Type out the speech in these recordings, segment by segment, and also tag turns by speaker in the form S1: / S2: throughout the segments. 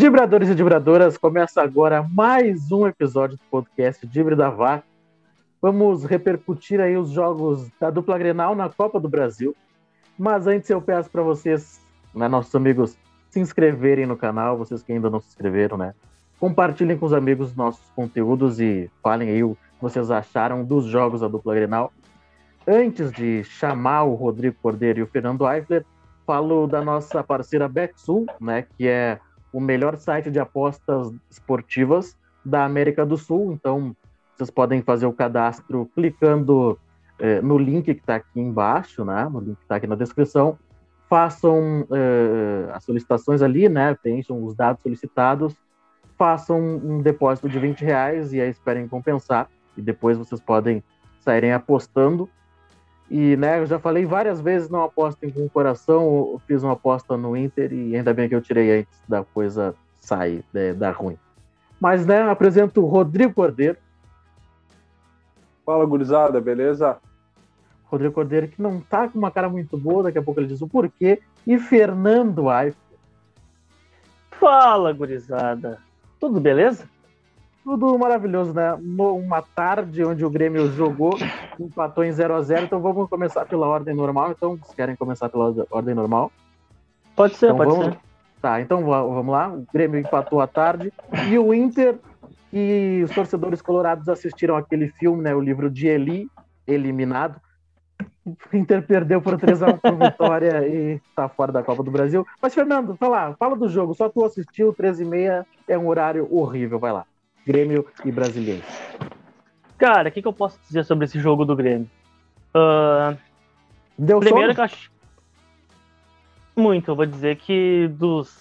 S1: Dibradores e Dibradoras, começa agora mais um episódio do podcast Dibre da Vaca. Vamos repercutir aí os jogos da dupla Grenal na Copa do Brasil. Mas antes eu peço para vocês, né, nossos amigos, se inscreverem no canal, vocês que ainda não se inscreveram, né? Compartilhem com os amigos nossos conteúdos e falem aí o que vocês acharam dos jogos da dupla Grenal. Antes de chamar o Rodrigo Cordeiro e o Fernando Eifler, falo da nossa parceira Betsul, né, que é o melhor site de apostas esportivas da América do Sul. Então, vocês podem fazer o cadastro clicando eh, no link que está aqui embaixo, né? No link que está aqui na descrição. Façam eh, as solicitações ali, né? Preencham os dados solicitados. Façam um depósito de 20 reais e aí esperem compensar. E depois vocês podem saírem apostando. E, né, eu já falei várias vezes, não apostem com o coração. Eu fiz uma aposta no Inter e ainda bem que eu tirei antes da coisa sair, né, dar ruim. Mas, né, apresento o Rodrigo Cordeiro.
S2: Fala, gurizada, beleza?
S1: Rodrigo Cordeiro, que não tá com uma cara muito boa, daqui a pouco ele diz o porquê. E Fernando Aifo.
S3: Fala, gurizada. Tudo beleza?
S1: Tudo maravilhoso, né? Uma tarde onde o Grêmio jogou, empatou em 0 a 0 então vamos começar pela ordem normal. Então, vocês querem começar pela ordem normal?
S3: Pode ser,
S1: então,
S3: pode
S1: vamos...
S3: ser.
S1: Tá, então vamos lá. O Grêmio empatou à tarde e o Inter e os torcedores colorados assistiram aquele filme, né? O livro de Eli, Eliminado. O Inter perdeu por 3x1 por vitória e tá fora da Copa do Brasil. Mas, Fernando, fala, fala do jogo. Só tu assistiu, 13h30 é um horário horrível. Vai lá. Grêmio e Brasileiro.
S3: Cara, o que, que, eu posso dizer sobre esse jogo do Grêmio? Uh,
S1: Deu
S3: primeiro
S1: sono?
S3: acho. Muito, eu vou dizer que dos.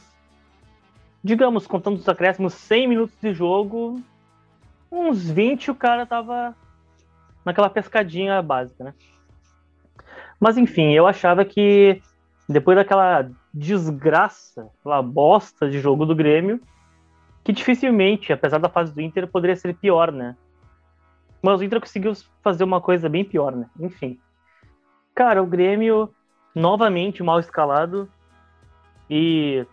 S3: Digamos, contando os acréscimos 100 minutos de jogo, uns 20 o cara tava naquela pescadinha básica, né? Mas enfim, eu achava que depois daquela desgraça, aquela bosta de jogo do Grêmio, que dificilmente, apesar da fase do Inter, poderia ser pior, né? Mas o Inter conseguiu fazer uma coisa bem pior, né? Enfim. Cara, o Grêmio novamente mal escalado e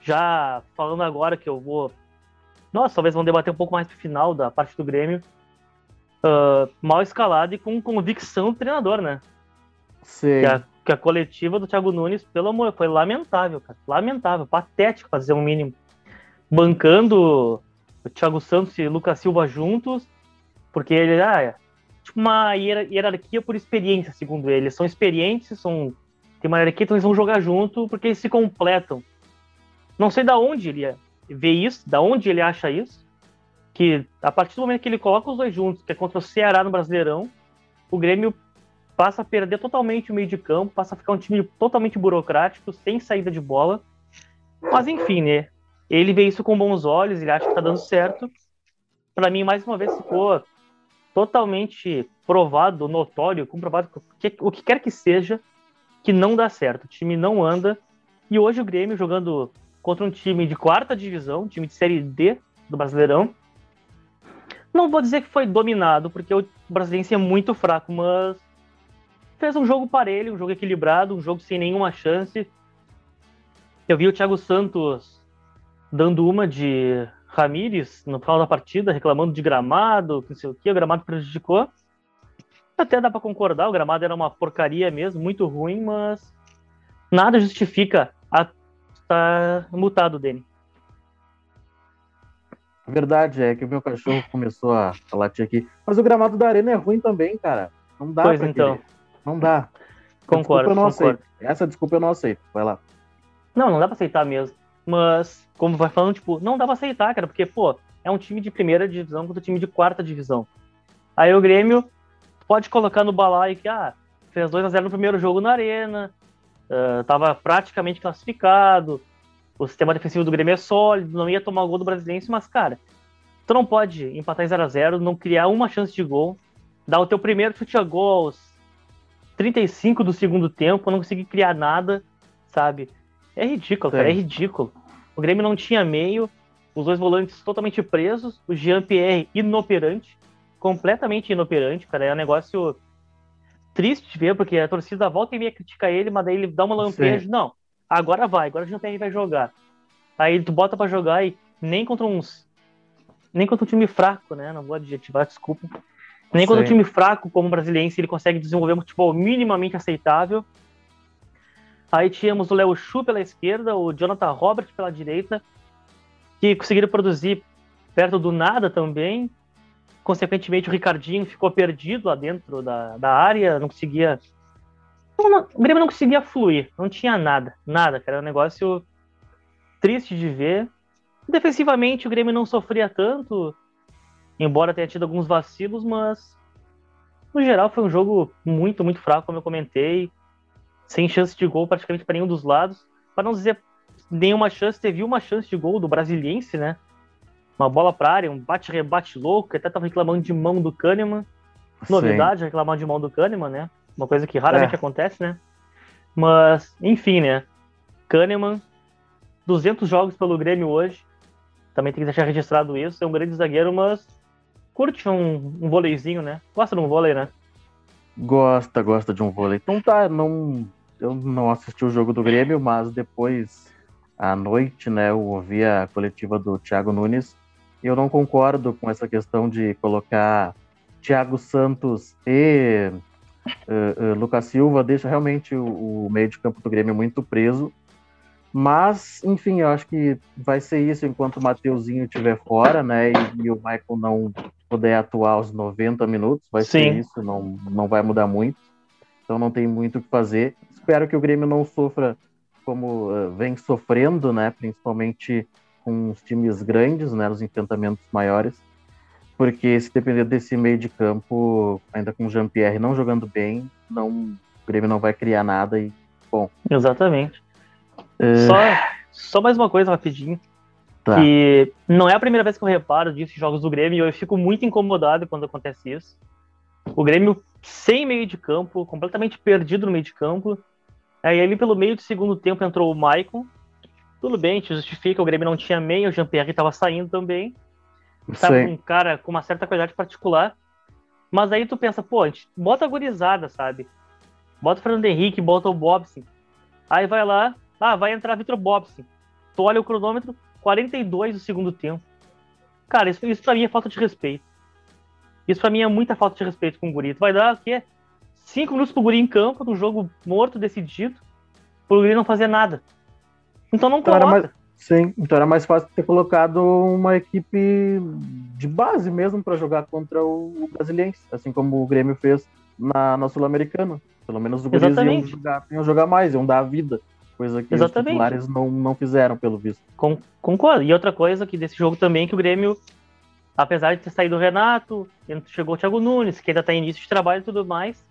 S3: já falando agora que eu vou. Nossa, talvez vamos debater um pouco mais pro final da parte do Grêmio. Uh, mal escalado e com convicção do treinador, né?
S1: Sim.
S3: Que a, que a coletiva do Thiago Nunes, pelo amor, foi lamentável, cara. Lamentável, patético fazer um mínimo bancando o Thiago Santos e Lucas Silva juntos, porque ele ah, é tipo uma hierarquia por experiência, segundo ele. Eles são experientes, são tem uma hierarquia, então eles vão jogar junto porque eles se completam. Não sei da onde ele vê isso, da onde ele acha isso, que a partir do momento que ele coloca os dois juntos, que é contra o Ceará no Brasileirão, o Grêmio passa a perder totalmente o meio de campo, passa a ficar um time totalmente burocrático, sem saída de bola. Mas enfim, né? Ele vê isso com bons olhos, ele acha que tá dando certo. Para mim, mais uma vez, ficou totalmente provado, notório, comprovado, que, o que quer que seja, que não dá certo. O time não anda. E hoje o Grêmio jogando contra um time de quarta divisão, time de Série D do Brasileirão. Não vou dizer que foi dominado, porque o Brasiliense é muito fraco, mas fez um jogo parelho, um jogo equilibrado, um jogo sem nenhuma chance. Eu vi o Thiago Santos dando uma de Ramires no final da partida, reclamando de gramado, que não sei o que, o gramado prejudicou. Até dá para concordar, o gramado era uma porcaria mesmo, muito ruim, mas nada justifica a estar mutado dele.
S1: Verdade, é que o meu cachorro começou a, a latir aqui. Mas o gramado da arena é ruim também, cara. Não dá
S3: pois
S1: pra
S3: então.
S1: querer. Não dá.
S3: Concordo,
S1: eu não
S3: concordo.
S1: aceito. Essa desculpa eu não aceito. Vai lá.
S3: Não, não dá pra aceitar mesmo. Mas, como vai falando, tipo, não dá pra aceitar, cara, porque, pô, é um time de primeira divisão contra um time de quarta divisão. Aí o Grêmio pode colocar no balaio que, ah, fez 2 a 0 no primeiro jogo na Arena, uh, tava praticamente classificado, o sistema defensivo do Grêmio é sólido, não ia tomar o gol do Brasiliense, mas, cara, tu não pode empatar em 0 a 0 não criar uma chance de gol, dar o teu primeiro chute a gol aos 35 do segundo tempo, não conseguir criar nada, sabe? É ridículo, cara, é
S1: Sim.
S3: ridículo. O Grêmio não tinha meio, os dois volantes totalmente presos, o Jean-Pierre inoperante, completamente inoperante, cara, é um negócio triste de ver, porque a torcida volta e meia criticar ele, mas daí ele dá uma lampeja, não, agora vai, agora o Jean-Pierre vai jogar. Aí tu bota para jogar e nem contra uns. Nem contra um time fraco, né? Não vou adjetivar, desculpa. Nem Sim. contra um time fraco como o Brasiliense ele consegue desenvolver um futebol minimamente aceitável. Aí tínhamos o Léo Chu pela esquerda, o Jonathan Robert pela direita, que conseguiram produzir perto do nada também. Consequentemente, o Ricardinho ficou perdido lá dentro da, da área, não conseguia. Não, o Grêmio não conseguia fluir, não tinha nada, nada, cara. Era um negócio triste de ver. Defensivamente, o Grêmio não sofria tanto, embora tenha tido alguns vacilos, mas no geral foi um jogo muito, muito fraco, como eu comentei, sem chance de gol praticamente para nenhum dos lados. Para não dizer nenhuma chance, teve uma chance de gol do Brasiliense, né? Uma bola para área, um bate-rebate louco, até tava reclamando de mão do Kahneman. Novidade reclamar de mão do Kahneman, né? Uma coisa que raramente é. acontece, né? Mas, enfim, né? Kahneman 200 jogos pelo Grêmio hoje. Também tem que deixar registrado isso. É um grande zagueiro, mas curte um, um voleizinho, né? Gosta de um vôlei, né?
S1: Gosta, gosta de um vôlei. Então tá, não, eu não assisti o jogo do Grêmio, mas depois, à noite, né, eu ouvi a coletiva do Thiago Nunes. E eu não concordo com essa questão de colocar Thiago Santos e uh, uh, Lucas Silva. Deixa realmente o, o meio de campo do Grêmio muito preso mas, enfim, eu acho que vai ser isso enquanto o Mateuzinho estiver fora, né? E, e, o Michael não puder atuar aos 90 minutos. Vai Sim. ser isso, não, não vai mudar muito. Então não tem muito o que fazer. Espero que o Grêmio não sofra como uh, vem sofrendo, né? Principalmente com os times grandes, né? Os enfrentamentos maiores. Porque se depender desse meio de campo, ainda com o Jean-Pierre não jogando bem, não, o Grêmio não vai criar nada e, bom...
S3: Exatamente. É. Só, só mais uma coisa rapidinho. Tá. Que não é a primeira vez que eu reparo disso em jogos do Grêmio e eu fico muito incomodado quando acontece isso. O Grêmio sem meio de campo, completamente perdido no meio de campo. Aí ali pelo meio do segundo tempo entrou o Maicon. Tudo bem, te justifica, o Grêmio não tinha meio, o Jean-Pierre estava saindo também. Tava um cara com uma certa qualidade particular. Mas aí tu pensa, pô, a gente bota a gurizada, sabe? Bota o Fernando Henrique, bota o Bobson. Aí vai lá, ah, vai entrar Vitor Bobson. Tu olha o cronômetro, 42 do segundo tempo. Cara, isso, isso pra mim é falta de respeito. Isso pra mim é muita falta de respeito com o Guri. Tu vai dar o quê? Cinco minutos pro Guri em campo, do jogo morto, decidido, pro Guri não fazer nada. Então não então coloca.
S1: Mais, sim, então era mais fácil ter colocado uma equipe de base mesmo para jogar contra o Brasiliense, assim como o Grêmio fez na, na Sul-Americana. Pelo menos os Guris iam jogar, iam jogar mais, iam dar a vida coisa que Exatamente. os titulares não, não fizeram, pelo visto.
S3: Com, concordo. E outra coisa que desse jogo também, que o Grêmio, apesar de ter saído o Renato, chegou o Thiago Nunes, que ainda está em início de trabalho e tudo mais,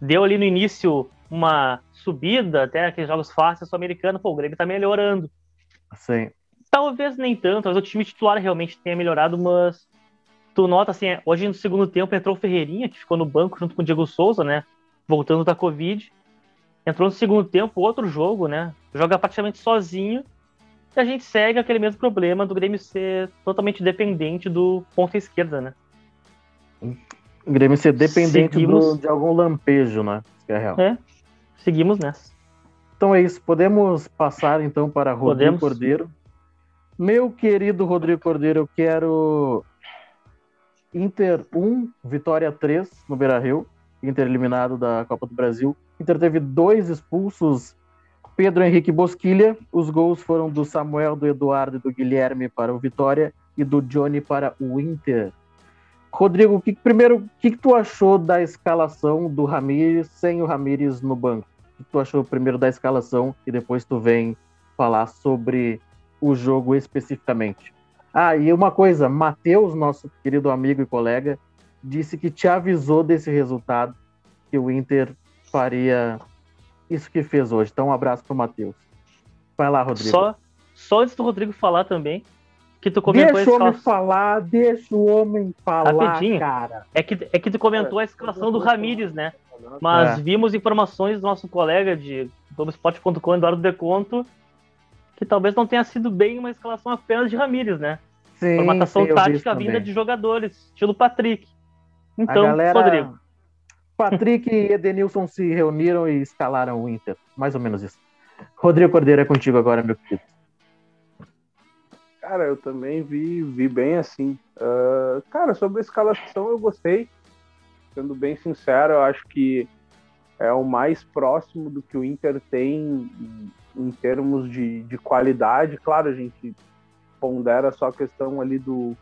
S3: deu ali no início uma subida, até aqueles jogos fáceis sul-americano, pô, o Grêmio está melhorando.
S1: Sim.
S3: Talvez nem tanto, talvez o time titular realmente tenha melhorado, mas tu nota assim, hoje no segundo tempo entrou o Ferreirinha, que ficou no banco junto com o Diego Souza, né? Voltando da Covid entrou no segundo tempo, outro jogo, né? Joga praticamente sozinho. E a gente segue aquele mesmo problema do Grêmio ser totalmente dependente do ponta esquerda, né?
S1: O Grêmio ser dependente seguimos... do, de algum lampejo, né? Que é real.
S3: É, seguimos nessa.
S1: Então é isso. Podemos passar então para Rodrigo Podemos. Cordeiro. Meu querido Rodrigo Cordeiro, eu quero Inter 1, Vitória 3 no Beira Rio. Inter eliminado da Copa do Brasil. Inter teve dois expulsos, Pedro Henrique Bosquilha. Os gols foram do Samuel, do Eduardo e do Guilherme para o Vitória e do Johnny para o Inter. Rodrigo, que, primeiro, o que, que, tu achou da escalação do Ramires sem o Ramires no banco? O que tu achou primeiro da escalação e depois tu vem falar sobre o jogo especificamente? Ah, e uma coisa, Matheus, nosso querido amigo e colega, disse que te avisou desse resultado, que o Inter faria isso que fez hoje. Então, um abraço para o Matheus. Vai lá, Rodrigo.
S3: Só, só antes do Rodrigo falar também, que tu comentou
S1: deixa o homem falar, deixa o homem falar, Rapidinho. cara.
S3: É que, é que tu comentou a escalação do Ramires, né? Mas é. vimos informações do nosso colega de Globoesporte.com, Eduardo Deconto, que talvez não tenha sido bem uma escalação apenas de Ramires, né? Sim, Formatação sim, tática vinda de jogadores, estilo Patrick. Então, galera... Rodrigo.
S1: Patrick e Edenilson se reuniram e escalaram o Inter. Mais ou menos isso. Rodrigo Cordeiro é contigo agora, meu querido.
S2: Cara, eu também vi, vi bem assim. Uh, cara, sobre a escalação eu gostei. Sendo bem sincero, eu acho que é o mais próximo do que o Inter tem em termos de, de qualidade. Claro, a gente pondera só a questão ali do,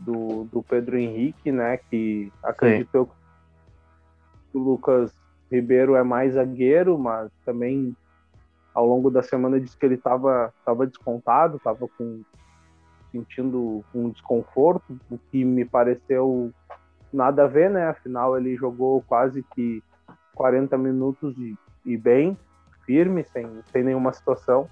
S2: do, do Pedro Henrique, né? Que acreditou Sim. que o Lucas Ribeiro é mais zagueiro, mas também ao longo da semana disse que ele estava tava descontado, estava com sentindo um desconforto, o que me pareceu nada a ver, né? Afinal, ele jogou quase que 40 minutos e, e bem, firme, sem, sem nenhuma situação.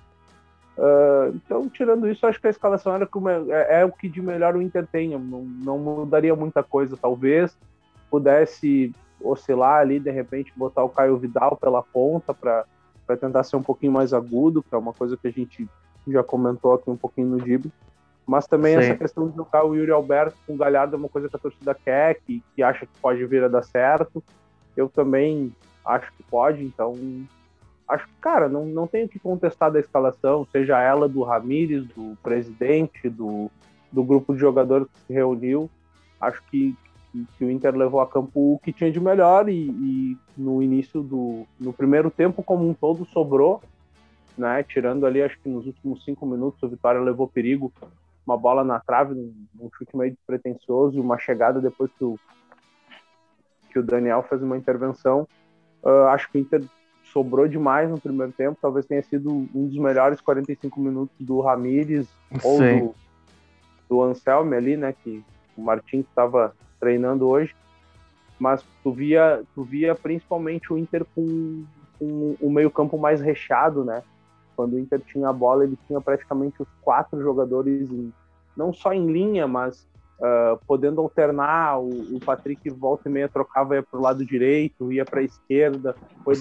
S2: Uh, então, tirando isso, acho que a escalação era é, é, o que de melhor o Inter tem. Não, não mudaria muita coisa. Talvez pudesse oscilar ali, de repente, botar o Caio Vidal pela ponta para tentar ser um pouquinho mais agudo, que é uma coisa que a gente já comentou aqui um pouquinho no Dib. Mas também Sim. essa questão de jogar o Yuri Alberto com o Galhardo é uma coisa que a torcida quer, que, que acha que pode vir a dar certo. Eu também acho que pode, então acho que, cara, não, não tenho que contestar da escalação, seja ela do Ramires, do presidente, do, do grupo de jogadores que se reuniu. Acho que, que, o Inter levou a campo o que tinha de melhor e, e, no início do. no primeiro tempo, como um todo, sobrou, né? Tirando ali, acho que nos últimos cinco minutos, o Vitória levou perigo. Uma bola na trave, um, chute meio despretensioso uma chegada depois que o, que o Daniel fez uma intervenção. Uh, acho que o Inter sobrou demais no primeiro tempo. Talvez tenha sido um dos melhores 45 minutos do Ramires ou do, do Anselme ali, né? Que o Martins estava treinando hoje. Mas tu via, tu via principalmente o Inter com, com o meio-campo mais recheado, né? Quando o Inter tinha a bola, ele tinha praticamente os quatro jogadores, em, não só em linha, mas uh, podendo alternar. O, o, Patrick volta e meia trocava ia para o lado direito, ia para a esquerda. Foi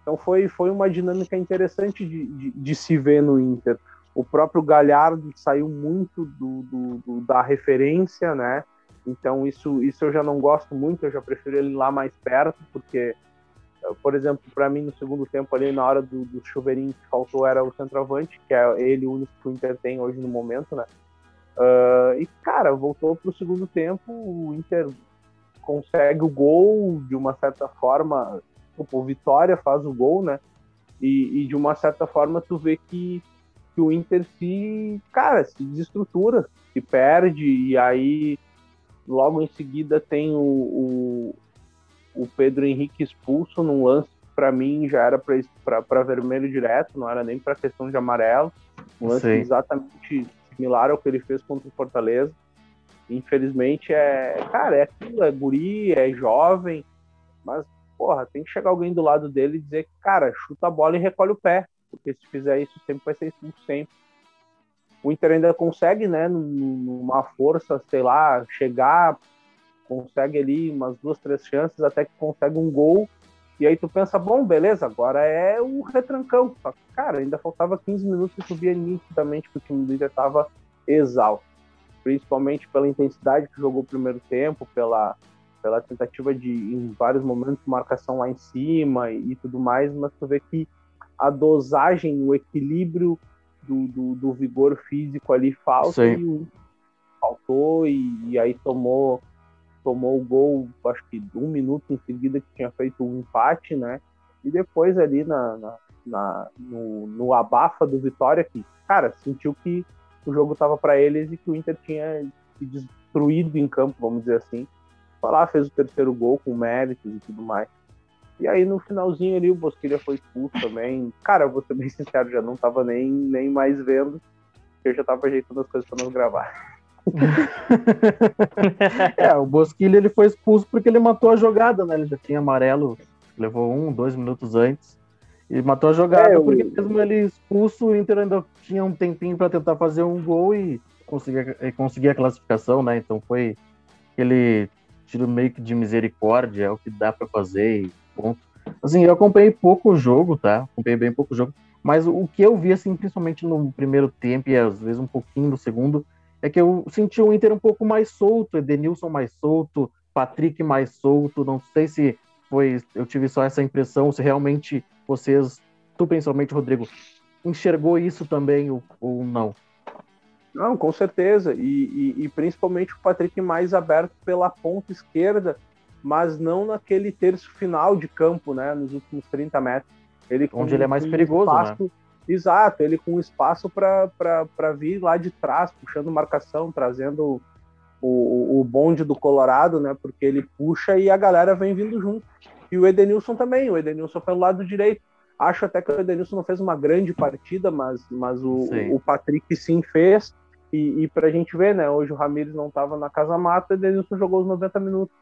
S2: então foi, foi uma dinâmica interessante de, de, de, se ver no Inter. O próprio Galhardo saiu muito do, do, do, da referência, né? Então isso, isso eu já não gosto muito, eu já prefiro ele lá mais perto, porque, por exemplo, para mim no segundo tempo ali, na hora do, do chuveirinho que faltou era o centroavante, que é ele o único que o Inter tem hoje no momento, né? Uh, e, cara, voltou para o segundo tempo, o Inter consegue o gol de uma certa forma, o Vitória faz o gol, né? E, e, de uma certa forma tu vê que, que o Inter se, cara, se desestrutura, se perde, e aí logo em seguida tem o, o, o Pedro Henrique expulso num lance para mim já era para vermelho direto, não era nem para questão de amarelo. Um lance Sim. exatamente similar ao que ele fez contra o Fortaleza. Infelizmente é, cara, é aquilo, é guri, é jovem, mas porra, tem que chegar alguém do lado dele e dizer, cara, chuta a bola e recolhe o pé, porque se fizer isso sempre vai ser expulso sempre. O Inter ainda consegue, né, numa força, sei lá, chegar, consegue ali umas duas, três chances até que consegue um gol. E aí tu pensa, bom, beleza, agora é o retrancão. Só que, cara, ainda faltava 15 minutos e subia nitidamente porque o time do Inter estava exausto. Principalmente pela intensidade que jogou o primeiro tempo, pela, pela tentativa de, em vários momentos, marcação lá em cima e, e tudo mais, mas tu vê que a dosagem, o equilíbrio do, do, do vigor físico ali falta Sim. e faltou e, e, aí tomou tomou o gol, acho que um minuto em seguida que tinha feito um empate, né? E depois ali na, na, na no, no, abafa do Vitória que, cara, sentiu que o jogo estava para eles e que o Inter tinha se destruído em campo, vamos dizer assim. Lá, fez o terceiro gol com méritos e tudo mais. E aí no finalzinho ali o Bosquilha foi expulso também. Cara, eu vou ser bem sincero, já não tava nem, nem mais vendo. Eu já tava ajeitando as coisas para não gravar.
S1: é, o Bosquilha ele foi expulso porque ele matou a jogada, né? Ele já tinha amarelo, levou um, dois minutos antes. E matou a jogada, é, eu... porque mesmo ele expulso, o Inter ainda tinha um tempinho para tentar fazer um gol e conseguir, conseguir a classificação, né? Então foi aquele tiro meio que de misericórdia, é o que dá para fazer e ponto. Assim, eu acompanhei pouco o jogo, tá? Acompanhei bem pouco o jogo, mas o que eu vi, assim, principalmente no primeiro tempo e às vezes um pouquinho no segundo, é que eu senti o Inter um pouco mais solto, Edenilson mais solto, Patrick mais solto, não sei se foi, eu tive só essa impressão, se realmente vocês, tu principalmente, Rodrigo, enxergou isso também ou, ou não?
S2: Não, com certeza. E, e, e, principalmente o Patrick mais aberto pela ponta esquerda, mas não naquele terço final de campo, né? Nos últimos 30 metros.
S1: Ele Onde ele é mais perigoso, né? espaço, né?
S2: Exato, ele com espaço para vir lá de trás, puxando marcação, trazendo o, o bonde do Colorado, né? Porque ele puxa e a galera vem vindo junto. E o Edenilson também, o Edenilson pelo lado direito. Acho até que o Edenilson não fez uma grande partida, mas, mas o, o Patrick sim fez. E, e para a gente ver, né? Hoje o Ramires não estava na casa mata, o Edenilson jogou os 90 minutos.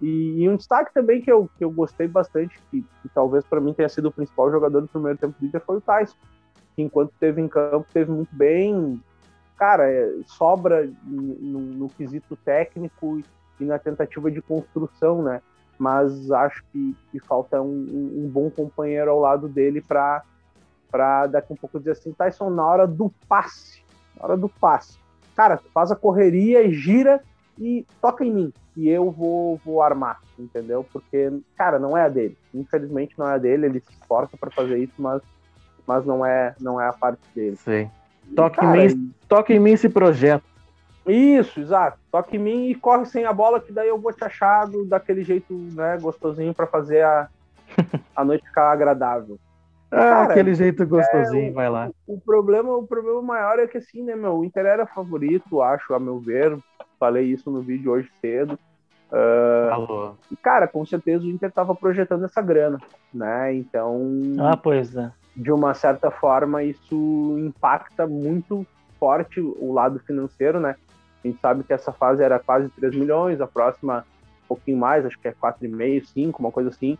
S2: E, e, um destaque também que eu, que eu gostei bastante, que, que talvez para mim tenha sido o principal jogador do primeiro tempo do Inter, foi o Tyson. Que enquanto esteve em campo, teve muito bem. Cara, é, sobra no, no, quesito técnico e na tentativa de construção, né? Mas acho que, que falta um, um, bom companheiro ao lado dele para daqui um pouco dizer assim, Tyson, na hora do passe, na hora do passe, cara, faz a correria gira e toca em mim e eu vou, vou armar, entendeu? Porque, cara, não é a dele. Infelizmente não é a dele, ele se esforça para fazer isso, mas, mas não, é, não é a parte dele.
S1: Sim. Toca, em mim, toca em mim esse projeto.
S2: Isso, exato. Toca em mim e corre sem a bola, que daí eu vou te achar do, daquele jeito né, gostosinho para fazer a, a noite ficar agradável.
S1: Ah, Cara, aquele jeito gostosinho, é, vai lá.
S2: O, o, problema, o problema maior é que assim, né, meu, o Inter era favorito, acho, a meu ver, falei isso no vídeo hoje cedo. Uh, cara, com certeza o Inter estava projetando essa grana, né? Então.
S3: Ah, pois é.
S2: De uma certa forma, isso impacta muito forte o lado financeiro, né? A gente sabe que essa fase era quase 3 milhões, a próxima um pouquinho mais, acho que é 4,5, 5, uma coisa assim.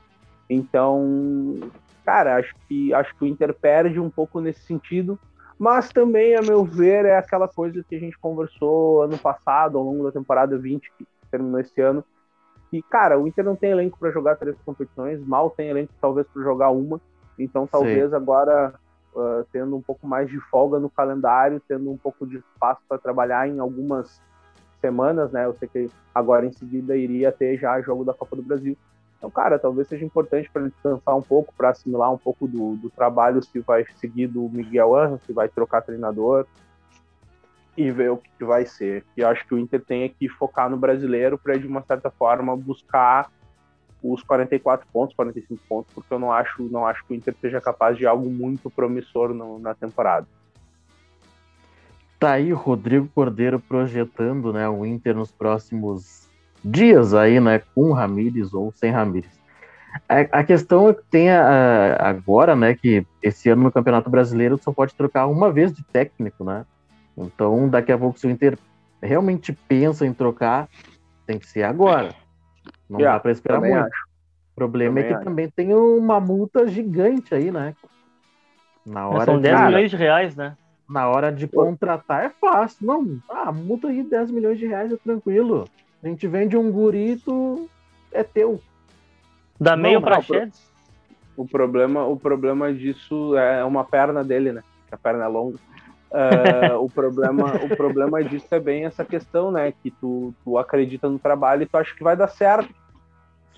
S2: Então, cara, acho que acho que o Inter perde um pouco nesse sentido, mas também, a meu ver, é aquela coisa que a gente conversou ano passado, ao longo da temporada 20, que terminou esse ano. E, cara, o Inter não tem elenco para jogar três competições, mal tem elenco talvez para jogar uma. Então, talvez Sim. agora, uh, tendo um pouco mais de folga no calendário, tendo um pouco de espaço para trabalhar em algumas semanas, né? Eu sei que agora em seguida iria ter já jogo da Copa do Brasil. Então, cara, talvez seja importante para ele descansar um pouco, para assimilar um pouco do, do, trabalho se vai seguir do Miguel Anjo, se vai trocar treinador e ver o que, que vai ser. E acho que o Inter tem que focar no brasileiro para, de uma certa forma, buscar os 44 pontos, 45 pontos, porque eu não acho, não acho que o Inter seja capaz de algo muito promissor no, na temporada.
S1: Tá aí Rodrigo Cordeiro projetando né, o Inter nos próximos dias aí, né, com Ramires ou sem Ramires. A, a questão é que tem a, agora, né, que esse ano no Campeonato Brasileiro só pode trocar uma vez de técnico, né? Então, daqui a pouco, se o Inter realmente pensa em trocar, tem que ser agora. Não yeah, dá para esperar muito. Acho. O problema também é que acho. também tem uma multa gigante aí, né?
S3: Na hora São de... 10 milhões de reais, né?
S1: Na hora de contratar é fácil. Não, ah, multa aí 10 milhões de reais é tranquilo. A gente vende um gurito, é teu.
S3: Dá meio para Chedes?
S2: O problema, o problema disso é uma perna dele, né? Que a perna é longa. Uh, o problema o problema disso é bem essa questão né que tu, tu acredita no trabalho e tu acha que vai dar certo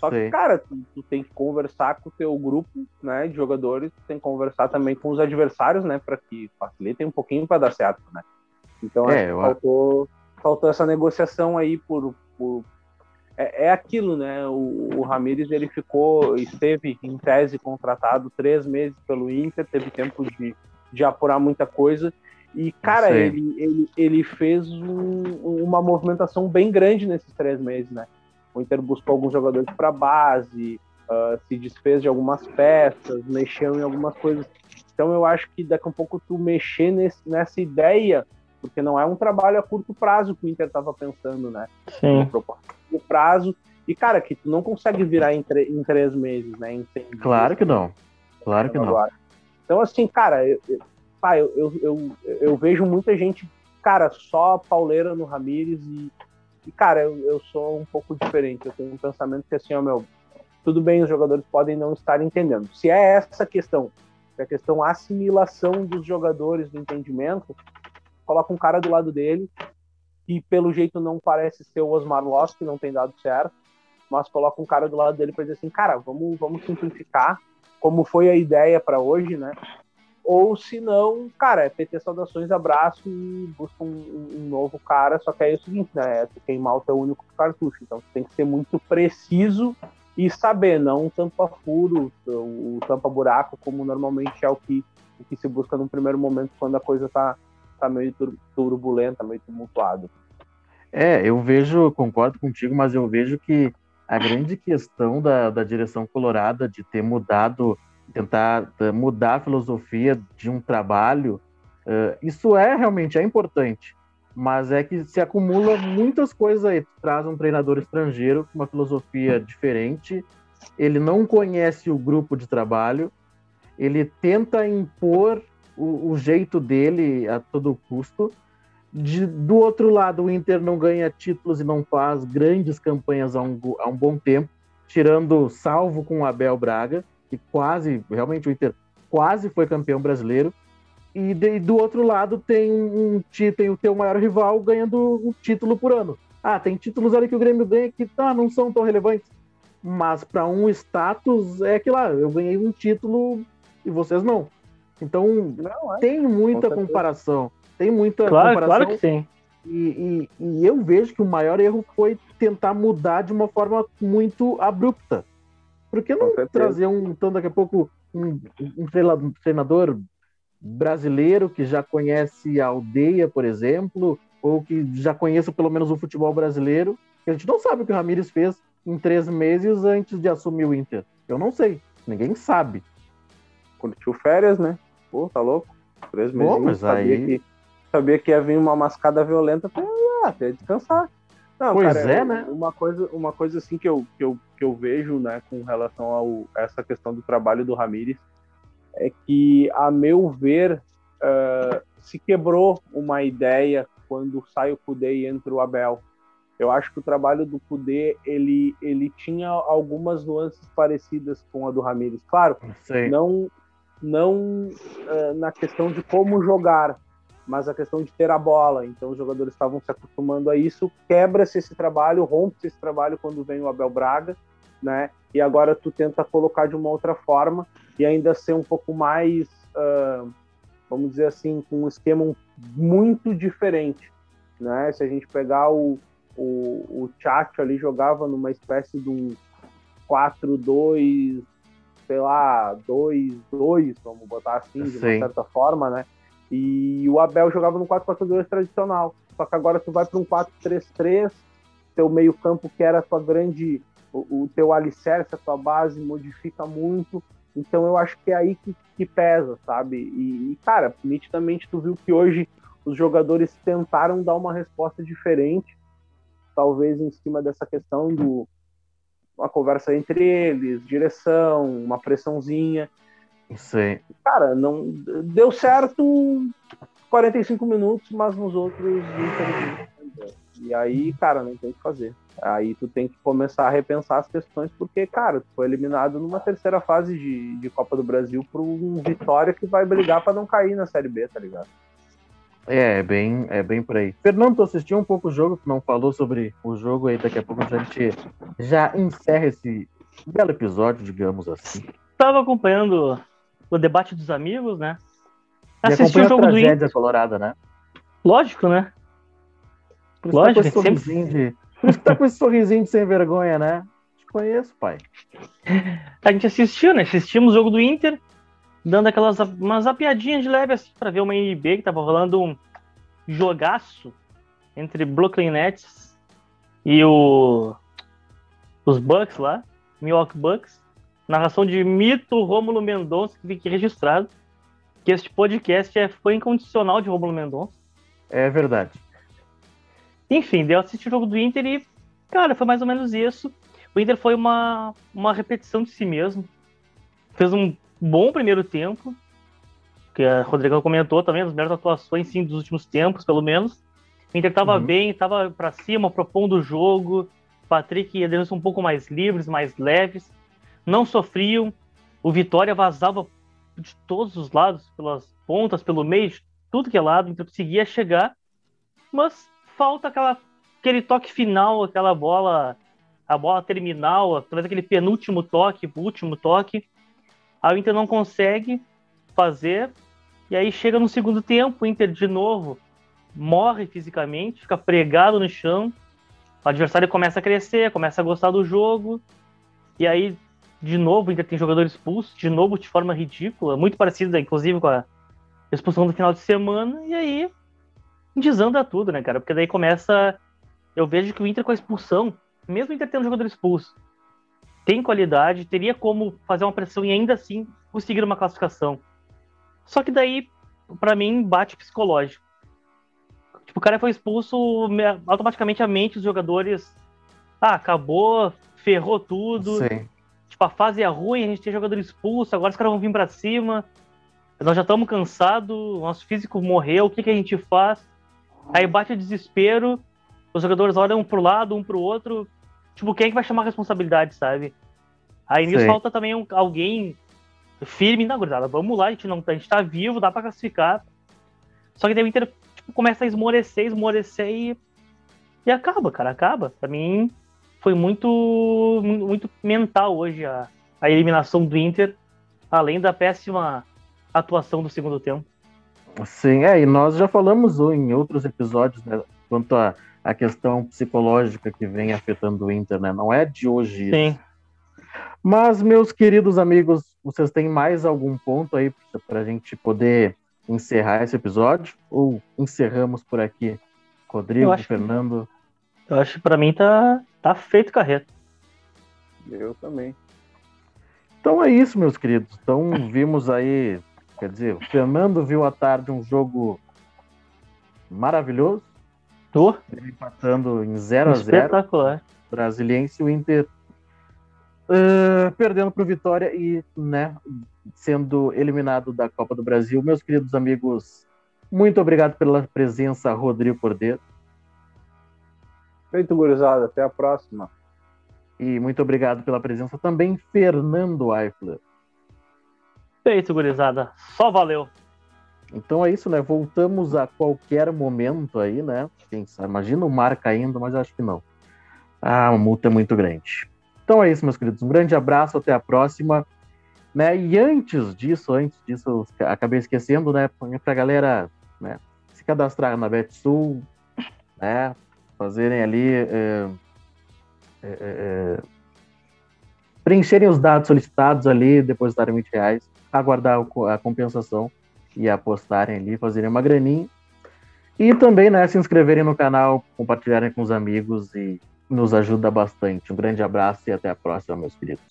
S2: só Sim. que cara tu, tu, tem que conversar com o teu grupo né de jogadores tu tem que conversar também com os adversários né para que facilitem um pouquinho para dar certo né então é, faltou faltou essa negociação aí por, por é, é, aquilo, né? O, o Ramires ele ficou, esteve em tese contratado três meses pelo Inter, teve tempo de, de apurar muita coisa. E, cara, ele, ele, ele fez um, uma movimentação bem grande nesses três meses, né? O Inter buscou alguns jogadores para base, uh, se desfez de algumas peças, mexeu em algumas coisas. Então eu acho que daqui a um pouco tu mexer nesse, nessa ideia porque não é um trabalho a curto prazo que o Inter estava pensando, né?
S3: Sim.
S2: Curto prazo. E, cara, que tu não consegue virar em, em três meses, né? Em
S1: claro que não. Claro que não.
S2: Então, assim, cara, eu, eu, eu, eu, eu vejo muita gente, cara, só pauleira no Ramires e, e cara, eu, eu sou um pouco diferente. Eu tenho um pensamento que, assim, ó, meu, tudo bem, os jogadores podem não estar entendendo. Se é essa questão, se é a questão assimilação dos jogadores do entendimento, coloca um cara do lado dele, que pelo jeito não parece ser o Osmar Loss, que não tem dado certo, mas coloca um cara do lado dele para dizer assim, cara, vamos, vamos simplificar, como foi a ideia para hoje, né? Ou se não, cara, é PT saudações, abraço e busca um, um, novo cara, só que aí é o seguinte, né, é tu queimar o teu único cartucho, então tu tem que ser muito preciso e saber, não tampa furo, o tampa buraco, como normalmente é o que, o que se busca num primeiro momento quando a coisa tá, tá meio turbulenta, meio tumultuada.
S1: É, eu vejo, concordo contigo, mas eu vejo que a grande questão da, da direção colorada de ter mudado, tentar eh, mudar a filosofia de um trabalho, uh, isso é realmente é importante, mas é que se acumula muitas coisas aí. Traz um treinador estrangeiro com uma filosofia diferente, ele não conhece o grupo de trabalho, ele tenta impor o, o jeito dele a todo custo. De, do outro lado, o Inter não ganha títulos e não faz grandes campanhas há um, há um bom tempo, tirando salvo com o Abel Braga, que quase, realmente o Inter quase foi campeão brasileiro. E, de, do outro lado tem um tem o teu maior rival ganhando um título por ano. Ah, tem títulos ali que o Grêmio ganha que tá, não são tão relevantes. Mas para um status é que lá, eu ganhei um título e vocês não. Então não, é. tem muita comparação. Tem muita
S3: claro,
S1: comparação.
S3: Claro que tem.
S1: E, e, e, eu vejo que o maior erro foi tentar mudar de uma forma muito abrupta. Por que não trazer um, então daqui a pouco, um, um treinador brasileiro que já conhece a aldeia, por exemplo, ou que já conheça pelo menos o futebol brasileiro, a gente não sabe o que o Ramires fez em três meses antes de assumir o Inter. Eu não sei, ninguém sabe.
S2: Curtiu férias, né? Pô, tá louco? Três meses.
S1: sabia
S2: aí... que sabia que ia vir uma mascada violenta até, até descansar.
S1: Não, pois cara, é, né?
S2: Uma coisa, uma coisa assim que eu, que eu, que eu vejo, né, com relação ao essa questão do trabalho do Ramires, é que, a meu ver, uh, se quebrou uma ideia quando sai o Kudê e entra o Abel. Eu acho que o trabalho do Kudê, ele, ele tinha algumas nuances parecidas com a do Ramires. Claro, Sim. não não uh, na questão de como jogar, mas a questão de ter a bola. Então os jogadores estavam se acostumando a isso. Quebra-se esse trabalho, rompe-se esse trabalho quando vem o Abel Braga, né? E agora tu tenta colocar de uma outra forma e ainda ser um pouco mais, uh, vamos dizer assim, com um esquema muito diferente. Né? Se a gente pegar o, o, o Chacho ali, jogava numa espécie de um 4-2, sei lá, 2-2, vamos botar assim, de uma certa forma, né? E o Abel jogava no 4-4-2 tradicional. Só que agora tu vai para um 4-3-3, teu meio-campo que era a tua grande, o, o, teu alicerce, a tua base, modifica muito. Então eu acho que é aí que, que pesa, sabe? E, e, cara, nitidamente tu viu que hoje os jogadores tentaram dar uma resposta diferente, talvez em cima dessa questão do uma conversa entre eles, direção, uma pressãozinha.
S1: Sim.
S2: Cara, não deu certo 45 minutos, mas nos outros e aí, cara, não tem o que fazer. Aí tu tem que começar a repensar as questões, porque, cara, tu foi eliminado numa terceira fase de, de Copa do Brasil por um Vitória que vai brigar para não cair na Série B, tá ligado?
S1: É, é bem, é bem por aí. Fernando, tu assistiu um pouco o jogo, não falou sobre o jogo aí, daqui a pouco a gente já encerra esse belo episódio, digamos assim.
S3: Tava acompanhando o debate dos amigos, né?
S1: Assisti o jogo do Inter. colorada, né?
S3: Lógico, né?
S1: Por isso Lógico, tá com esse sorrisinho sempre... de... Por isso tá com esse sorrisinho de sem vergonha, né? Te conheço, pai.
S3: A gente assistiu, né? Assistimos o jogo do Inter, dando aquelas umas apiadinhas de leve assim para ver uma NB que tava rolando um jogaço entre Brooklyn Nets e o os Bucks lá, Milwaukee Bucks. Narração de Mito Rômulo Mendonça, que fique registrado que este podcast é, foi incondicional de Rômulo Mendonça.
S1: É verdade.
S3: Enfim, eu assisti o jogo do Inter e, cara, foi mais ou menos isso. O Inter foi uma, uma repetição de si mesmo. Fez um bom primeiro tempo, que a Rodrigo comentou também, as melhores atuações sim dos últimos tempos, pelo menos. O Inter estava uhum. bem, estava para cima, propondo o jogo. Patrick e Edenilson um pouco mais livres, mais leves, não sofriam. O Vitória vazava de todos os lados, pelas pontas, pelo meio, de tudo que é lado, então conseguia chegar, mas falta aquela, aquele toque final, aquela bola, a bola terminal, talvez aquele penúltimo toque, último toque, a Inter não consegue fazer, E aí chega no segundo tempo, o Inter de novo morre fisicamente, fica pregado no chão. O adversário começa a crescer, começa a gostar do jogo. E aí, de novo, Inter tem jogador expulso, de novo de forma ridícula, muito parecida, inclusive, com a expulsão do final de semana. E aí, desanda tudo, né, cara? Porque daí começa. Eu vejo que o Inter com a expulsão, mesmo o Inter tendo jogador expulso, tem qualidade, teria como fazer uma pressão e ainda assim conseguir uma classificação. Só que daí, para mim, bate psicológico. Tipo, o cara foi expulso, automaticamente a mente dos jogadores. Ah, acabou, ferrou tudo. Sim. Tipo, a fase é ruim, a gente tem jogador expulso, agora os caras vão vir para cima. Nós já estamos cansados, nosso físico morreu, o que, que a gente faz? Aí bate o desespero, os jogadores olham um pro lado, um pro outro. Tipo, quem é que vai chamar a responsabilidade, sabe? Aí nisso falta também um, alguém firme na gurizada. Vamos lá, a gente, não, a gente tá vivo, dá pra classificar. Só que daí o Inter tipo, começa a esmorecer, esmorecer e, e acaba, cara, acaba. Pra mim foi muito, muito mental hoje a, a eliminação do Inter, além da péssima atuação do segundo tempo.
S1: Sim, é, e nós já falamos em outros episódios, né, quanto a, a questão psicológica que vem afetando o Inter, né? Não é de hoje.
S3: Sim.
S1: Mas, meus queridos amigos, vocês têm mais algum ponto aí para a gente poder encerrar esse episódio? Ou encerramos por aqui? Rodrigo, Fernando?
S3: Eu acho que para mim tá, tá feito carreto.
S2: Eu também.
S1: Então é isso, meus queridos. Então vimos aí, quer dizer, o Fernando viu à tarde um jogo maravilhoso.
S3: Tô.
S1: Empatando em 0 a 0
S3: Espetacular.
S1: Brasiliense, o Inter uh, perdendo para o Vitória e né, sendo eliminado da Copa do Brasil. Meus queridos amigos, muito obrigado pela presença, Rodrigo Cordeiro.
S2: Feito, gurizada. Até a próxima.
S1: E muito obrigado pela presença também, Fernando Eifler.
S3: Feito, gurizada. Só valeu.
S1: Então é isso, né? Voltamos a qualquer momento aí, né? Quem sabe? Imagina o mar caindo, mas acho que não. Ah, a multa é muito grande. Então é isso, meus queridos. Um grande abraço, até a próxima. Né? E antes disso, antes disso, eu acabei esquecendo, né? Para a galera né, se cadastrar na BetSul, né? Fazerem ali. É, é, é, preencherem os dados solicitados ali, depositarem 20 reais, aguardar a compensação e apostarem ali, fazerem uma graninha. E também, né, se inscreverem no canal, compartilharem com os amigos e nos ajuda bastante. Um grande abraço e até a próxima, meus queridos.